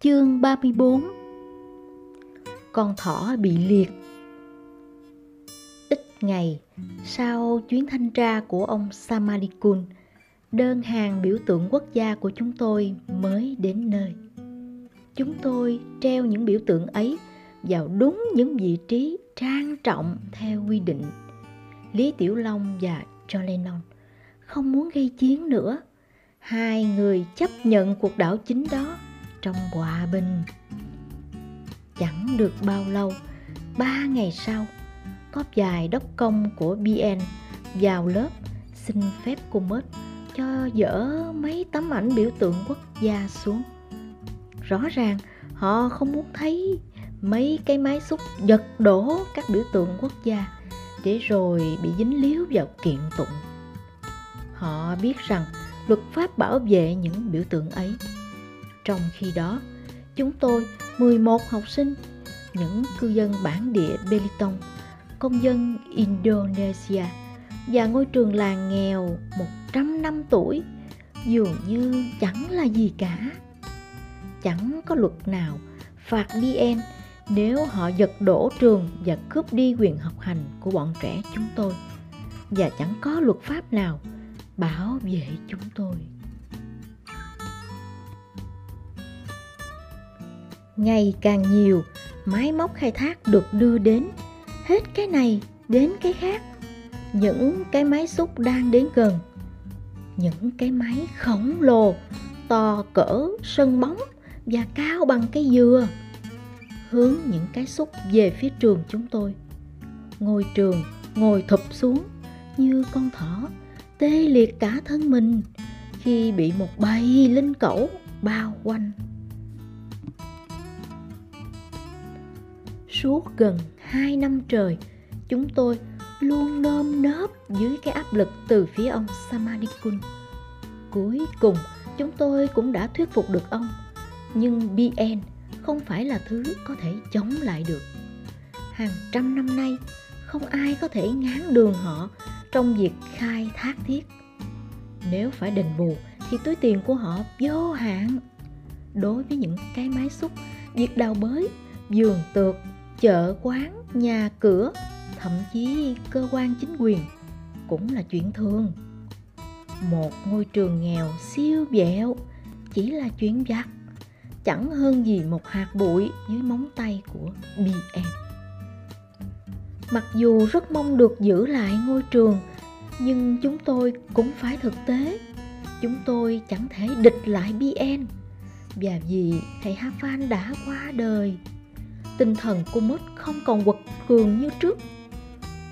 Chương 34 Con thỏ bị liệt Ít ngày sau chuyến thanh tra của ông Samadikun, đơn hàng biểu tượng quốc gia của chúng tôi mới đến nơi. Chúng tôi treo những biểu tượng ấy vào đúng những vị trí trang trọng theo quy định. Lý Tiểu Long và John Lennon không muốn gây chiến nữa. Hai người chấp nhận cuộc đảo chính đó trong hòa bình. Chẳng được bao lâu, ba ngày sau, có vài đốc công của BN vào lớp xin phép cô mất cho dỡ mấy tấm ảnh biểu tượng quốc gia xuống. Rõ ràng họ không muốn thấy mấy cái máy xúc giật đổ các biểu tượng quốc gia để rồi bị dính líu vào kiện tụng. Họ biết rằng luật pháp bảo vệ những biểu tượng ấy. Trong khi đó, chúng tôi 11 học sinh, những cư dân bản địa Belitung, công dân Indonesia và ngôi trường làng nghèo 100 năm tuổi dường như chẳng là gì cả. Chẳng có luật nào phạt BN nếu họ giật đổ trường và cướp đi quyền học hành của bọn trẻ chúng tôi và chẳng có luật pháp nào bảo vệ chúng tôi ngày càng nhiều, máy móc khai thác được đưa đến. Hết cái này đến cái khác. Những cái máy xúc đang đến gần. Những cái máy khổng lồ, to cỡ, sân bóng và cao bằng cây dừa. Hướng những cái xúc về phía trường chúng tôi. Ngôi trường, ngồi thụp xuống như con thỏ, tê liệt cả thân mình khi bị một bầy linh cẩu bao quanh. Suốt gần hai năm trời chúng tôi luôn nơm nớp dưới cái áp lực từ phía ông Samadikun. Cuối cùng, chúng tôi cũng đã thuyết phục được ông. Nhưng BN không phải là thứ có thể chống lại được. Hàng trăm năm nay, không ai có thể ngán đường họ trong việc khai thác thiết. Nếu phải đền bù thì túi tiền của họ vô hạn. Đối với những cái máy xúc, việc đào bới, giường tược, chợ quán, nhà cửa, thậm chí cơ quan chính quyền cũng là chuyện thường. Một ngôi trường nghèo siêu dẹo chỉ là chuyện vặt, chẳng hơn gì một hạt bụi dưới móng tay của BN. Mặc dù rất mong được giữ lại ngôi trường, nhưng chúng tôi cũng phải thực tế. Chúng tôi chẳng thể địch lại BN. Và vì thầy Hafan đã qua đời, tinh thần cô mất không còn quật cường như trước.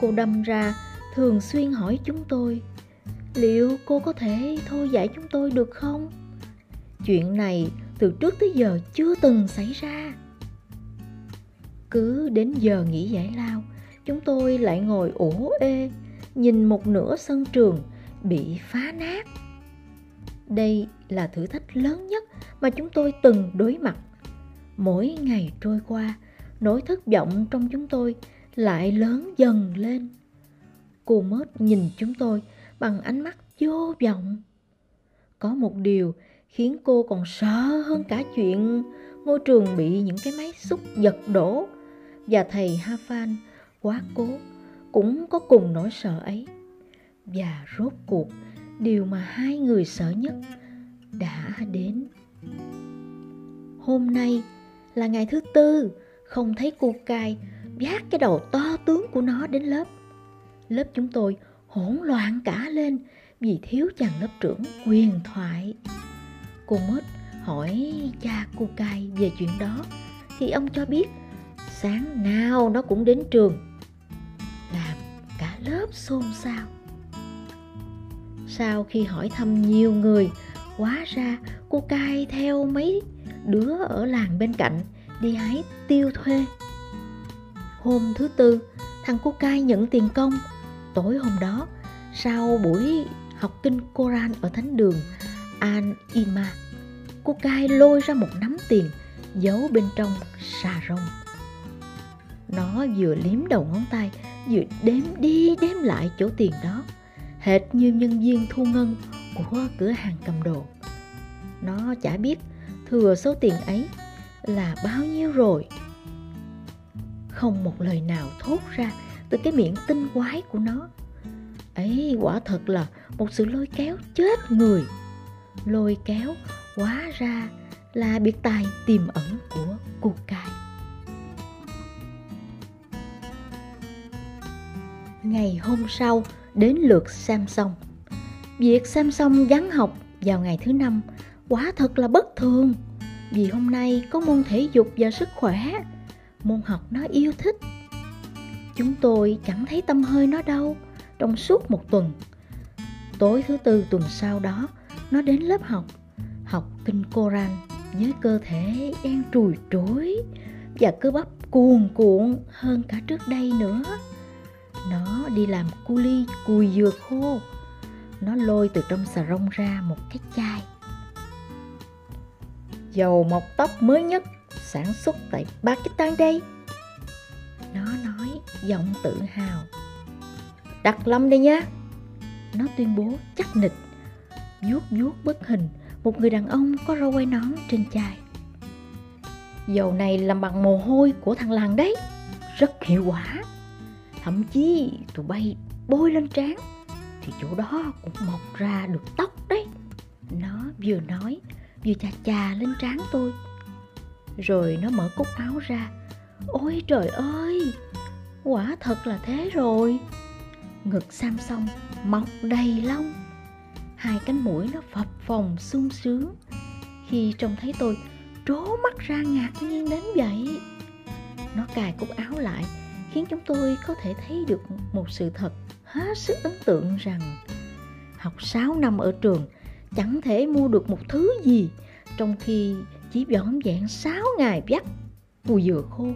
Cô đâm ra thường xuyên hỏi chúng tôi, liệu cô có thể thôi giải chúng tôi được không? Chuyện này từ trước tới giờ chưa từng xảy ra. Cứ đến giờ nghỉ giải lao, chúng tôi lại ngồi ủ ê nhìn một nửa sân trường bị phá nát đây là thử thách lớn nhất mà chúng tôi từng đối mặt mỗi ngày trôi qua nỗi thất vọng trong chúng tôi lại lớn dần lên. Cô mớt nhìn chúng tôi bằng ánh mắt vô vọng. Có một điều khiến cô còn sợ hơn cả chuyện ngôi trường bị những cái máy xúc giật đổ và thầy ha phan quá cố cũng có cùng nỗi sợ ấy. Và rốt cuộc, điều mà hai người sợ nhất đã đến. Hôm nay là ngày thứ tư không thấy cô cai vác cái đầu to tướng của nó đến lớp. Lớp chúng tôi hỗn loạn cả lên vì thiếu chàng lớp trưởng quyền thoại. Cô mết hỏi cha cô cai về chuyện đó, thì ông cho biết sáng nào nó cũng đến trường. Làm cả lớp xôn xao. Sau khi hỏi thăm nhiều người, hóa ra cô cai theo mấy đứa ở làng bên cạnh đi hái tiêu thuê. Hôm thứ tư, thằng cu cai nhận tiền công. Tối hôm đó, sau buổi học kinh Koran ở thánh đường An Ima cu cai lôi ra một nắm tiền giấu bên trong xà rông nó vừa liếm đầu ngón tay, vừa đếm đi đếm lại chỗ tiền đó, hệt như nhân viên thu ngân của cửa hàng cầm đồ. Nó chả biết thừa số tiền ấy là bao nhiêu rồi? Không một lời nào thốt ra từ cái miệng tinh quái của nó. Ấy, quả thật là một sự lôi kéo chết người. Lôi kéo quá ra là biệt tài tiềm ẩn của cô cải ngày hôm sau, đến lượt Samsung việc Samsung gắn học vào ngày thứ năm quả thật là bất thường vì hôm nay có môn thể dục và sức khỏe? Môn học nó yêu thích. Chúng tôi chẳng thấy tâm hơi nó đâu, trong suốt một tuần. Tối thứ tư tuần sau đó, nó đến lớp học. Học kinh Koran với cơ thể đen trùi trối và cơ bắp cuồn cuộn hơn cả trước đây nữa. Nó đi làm cu ly cùi dừa khô. Nó lôi từ trong xà rông ra một cái chai dầu mọc tóc mới nhất sản xuất tại Pakistan đây. Nó nói giọng tự hào. Đặt lâm đây nhá nó tuyên bố chắc nịch. Vuốt vuốt bức hình, một người đàn ông có râu quai nón trên chai. Dầu này làm bằng mồ hôi của thằng làng đấy. Rất hiệu quả. Thậm chí tụi bay bôi lên trán thì chỗ đó cũng mọc ra được tóc đấy. Nó vừa nói vừa chà chà lên trán tôi. Rồi nó mở cúc áo ra. Ôi trời ơi, quả thật là thế rồi. Ngực sam song mọc đầy lông. Hai cánh mũi nó phập phồng sung sướng. Khi trông thấy tôi, trố mắt ra ngạc nhiên đến vậy. Nó cài cúc áo lại, khiến chúng tôi có thể thấy được một sự thật hết sức ấn tượng rằng, học 6 năm ở trường chẳng thể mua được một thứ gì trong khi chỉ vỏn vẹn 6 ngày vắt mùi dừa khô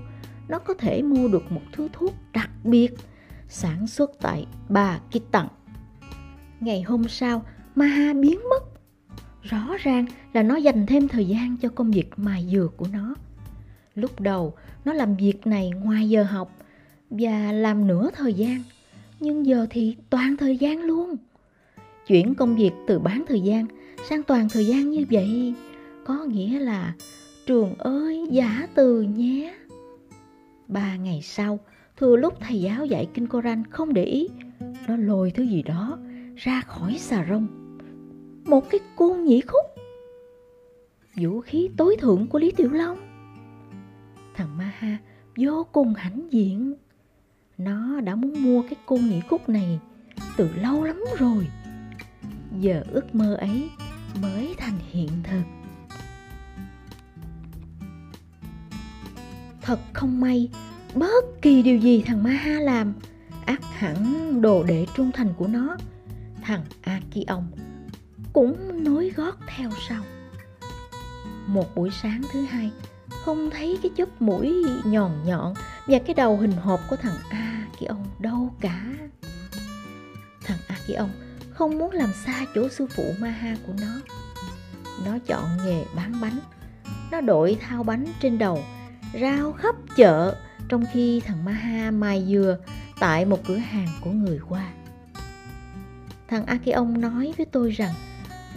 nó có thể mua được một thứ thuốc đặc biệt sản xuất tại Bà Kỳ Tặng. Ngày hôm sau, Maha biến mất. Rõ ràng là nó dành thêm thời gian cho công việc mài dừa của nó. Lúc đầu, nó làm việc này ngoài giờ học và làm nửa thời gian. Nhưng giờ thì toàn thời gian luôn. Chuyển công việc từ bán thời gian sang toàn thời gian như vậy có nghĩa là trường ơi giả từ nhé. Ba ngày sau, thừa lúc thầy giáo dạy kinh Koran không để ý, nó lôi thứ gì đó ra khỏi xà rông. Một cái côn nhĩ khúc. Vũ khí tối thượng của Lý Tiểu Long. Thằng Maha vô cùng hãnh diện. Nó đã muốn mua cái côn nhĩ khúc này từ lâu lắm rồi. Giờ ước mơ ấy mới thành hiện thực. Thật không may, bất kỳ điều gì thằng Ma Ha làm, ác hẳn đồ đệ trung thành của nó, thằng A Ki ông cũng nối gót theo sau. Một buổi sáng thứ hai, không thấy cái chớp mũi nhọn nhọn và cái đầu hình hộp của thằng A Ki ông đâu cả. Thằng A Ki ông không muốn làm xa chỗ sư phụ Ma Ha của nó. Nó chọn nghề bán bánh. Nó đội thao bánh trên đầu, rao khắp chợ, trong khi thằng Maha mài dừa tại một cửa hàng của người qua. Thằng akion nói với tôi rằng,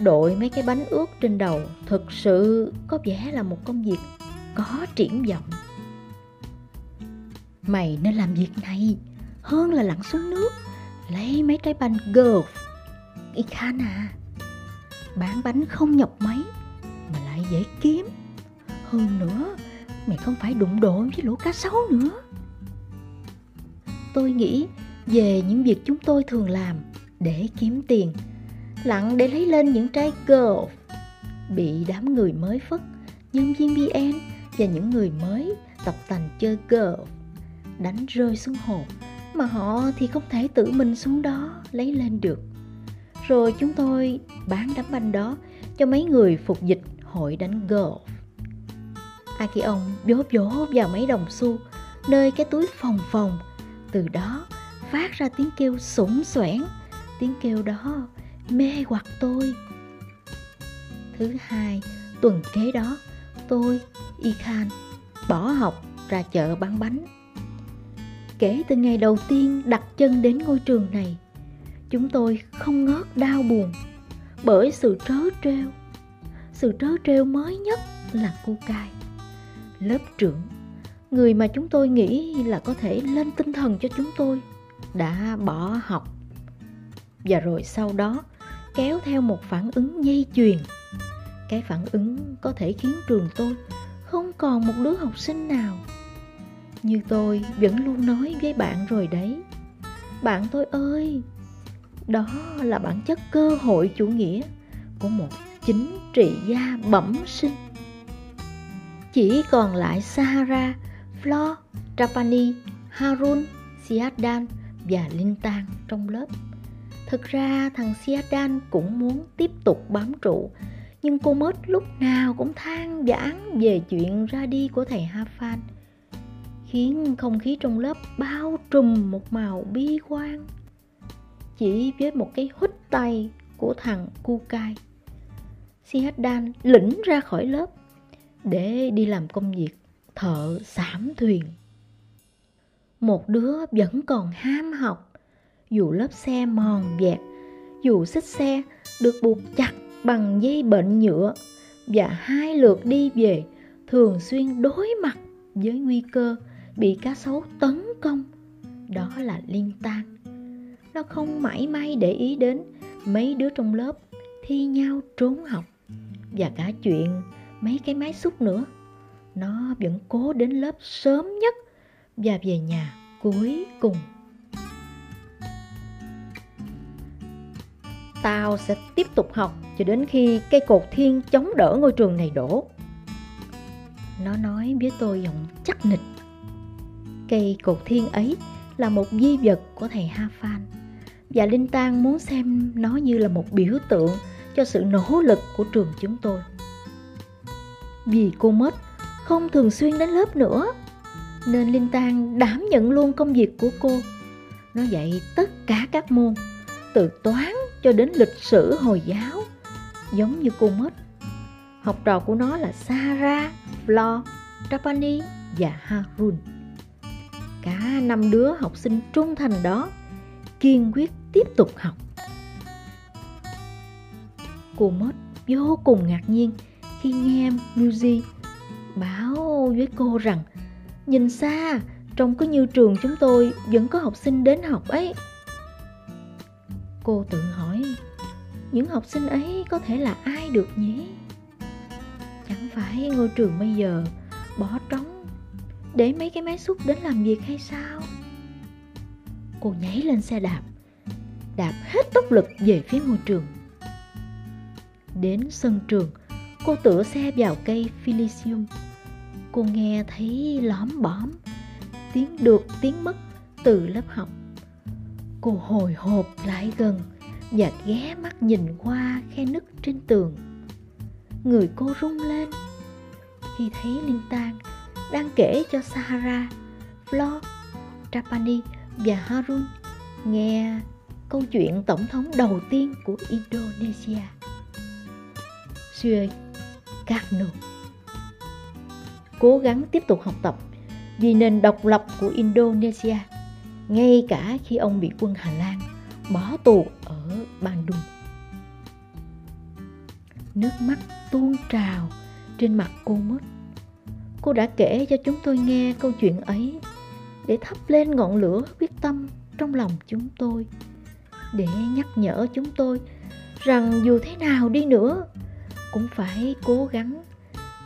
đội mấy cái bánh ướt trên đầu thực sự có vẻ là một công việc có triển vọng. Mày nên làm việc này hơn là lặn xuống nước, lấy mấy trái bánh golf. Ikhan à, bán bánh không nhọc mấy mà lại dễ kiếm. Hơn nữa mày không phải đụng độ với lũ cá sấu nữa. Tôi nghĩ về những việc chúng tôi thường làm để kiếm tiền lặng để lấy lên những trái golf bị đám người mới phất nhân viên vn và những người mới tập tành chơi golf đánh rơi xuống hồ mà họ thì không thể tự mình xuống đó lấy lên được rồi chúng tôi bán đám banh đó cho mấy người phục dịch hội đánh golf. Akion vỗ vỗ vào mấy đồng xu, nơi cái túi phòng phòng từ đó phát ra tiếng kêu sủng xoẻn tiếng kêu đó mê hoặc tôi. Thứ hai, tuần kế đó, tôi y khan bỏ học ra chợ bán bánh. Kể từ ngày đầu tiên đặt chân đến ngôi trường này chúng tôi không ngớt đau buồn bởi sự trớ trêu. Sự trớ trêu mới nhất là cô cai, lớp trưởng. Người mà chúng tôi nghĩ là có thể lên tinh thần cho chúng tôi đã bỏ học. Và rồi sau đó kéo theo một phản ứng dây chuyền. Cái phản ứng có thể khiến trường tôi không còn một đứa học sinh nào. Như tôi vẫn luôn nói với bạn rồi đấy. Bạn tôi ơi đó là bản chất cơ hội chủ nghĩa của một chính trị gia bẩm sinh chỉ còn lại Sahara, Flo, Trapani, Harun, Siadan và Linh Tan trong lớp. Thực ra thằng Siadan cũng muốn tiếp tục bám trụ, nhưng cô mất lúc nào cũng than vãn về chuyện ra đi của thầy Hafan, khiến không khí trong lớp bao trùm một màu bi quan. Chỉ với một cái hút tay của thằng Kukai, Siadan lĩnh ra khỏi lớp để đi làm công việc thợ sảm thuyền. Một đứa vẫn còn ham học, dù lớp xe mòn vẹt, dù xích xe được buộc chặt bằng dây bệnh nhựa và hai lượt đi về thường xuyên đối mặt với nguy cơ bị cá sấu tấn công. Đó là liên tan. Nó không mãi may để ý đến mấy đứa trong lớp thi nhau trốn học và cả chuyện mấy cái máy xúc nữa. Nó vẫn cố đến lớp sớm nhất và về nhà cuối cùng. Tao sẽ tiếp tục học cho đến khi cây cột thiên chống đỡ ngôi trường này đổ. Nó nói với tôi giọng chắc nịch. Cây cột thiên ấy là một di vật của thầy ha phan và linh tang muốn xem nó như là một biểu tượng cho sự nỗ lực của trường chúng tôi vì cô mất không thường xuyên đến lớp nữa nên Linh Tan đảm nhận luôn công việc của cô. Nó dạy tất cả các môn, từ toán cho đến lịch sử Hồi giáo, giống như cô mất. Học trò của nó là Sarah, Flo, Trapani và Harun. Cả năm đứa học sinh trung thành đó kiên quyết tiếp tục học. Cô mất vô cùng ngạc nhiên khi nghe Muji báo với cô rằng, nhìn xa, trông có như trường chúng tôi vẫn có học sinh đến học ấy. Cô tự hỏi, những học sinh ấy có thể là ai được nhỉ? Chẳng phải ngôi trường bây giờ bỏ trống để mấy cái máy xúc đến làm việc hay sao? Cô nhảy lên xe đạp. Đạp hết tốc lực về phía ngôi trường. Đến sân trường Cô tựa xe vào cây Philisium. Cô nghe thấy lõm bõm Tiếng được tiếng mất từ lớp học. Cô hồi hộp lại gần Và ghé mắt nhìn qua khe nứt trên tường. Người cô rung lên. Khi thấy Linh tang đang kể cho Sahara, Flo, Trapani và Harun nghe câu chuyện tổng thống đầu tiên của Indonesia. Suez Cardno. Cố gắng tiếp tục học tập vì nền độc lập của Indonesia, ngay cả khi ông bị quân Hà Lan bỏ tù ở Bandung. Nước mắt tuôn trào trên mặt cô mất. Cô đã kể cho chúng tôi nghe câu chuyện ấy để thắp lên ngọn lửa quyết tâm trong lòng chúng tôi, để nhắc nhở chúng tôi rằng dù thế nào đi nữa cũng phải cố gắng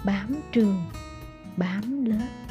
bám trường bám lớp.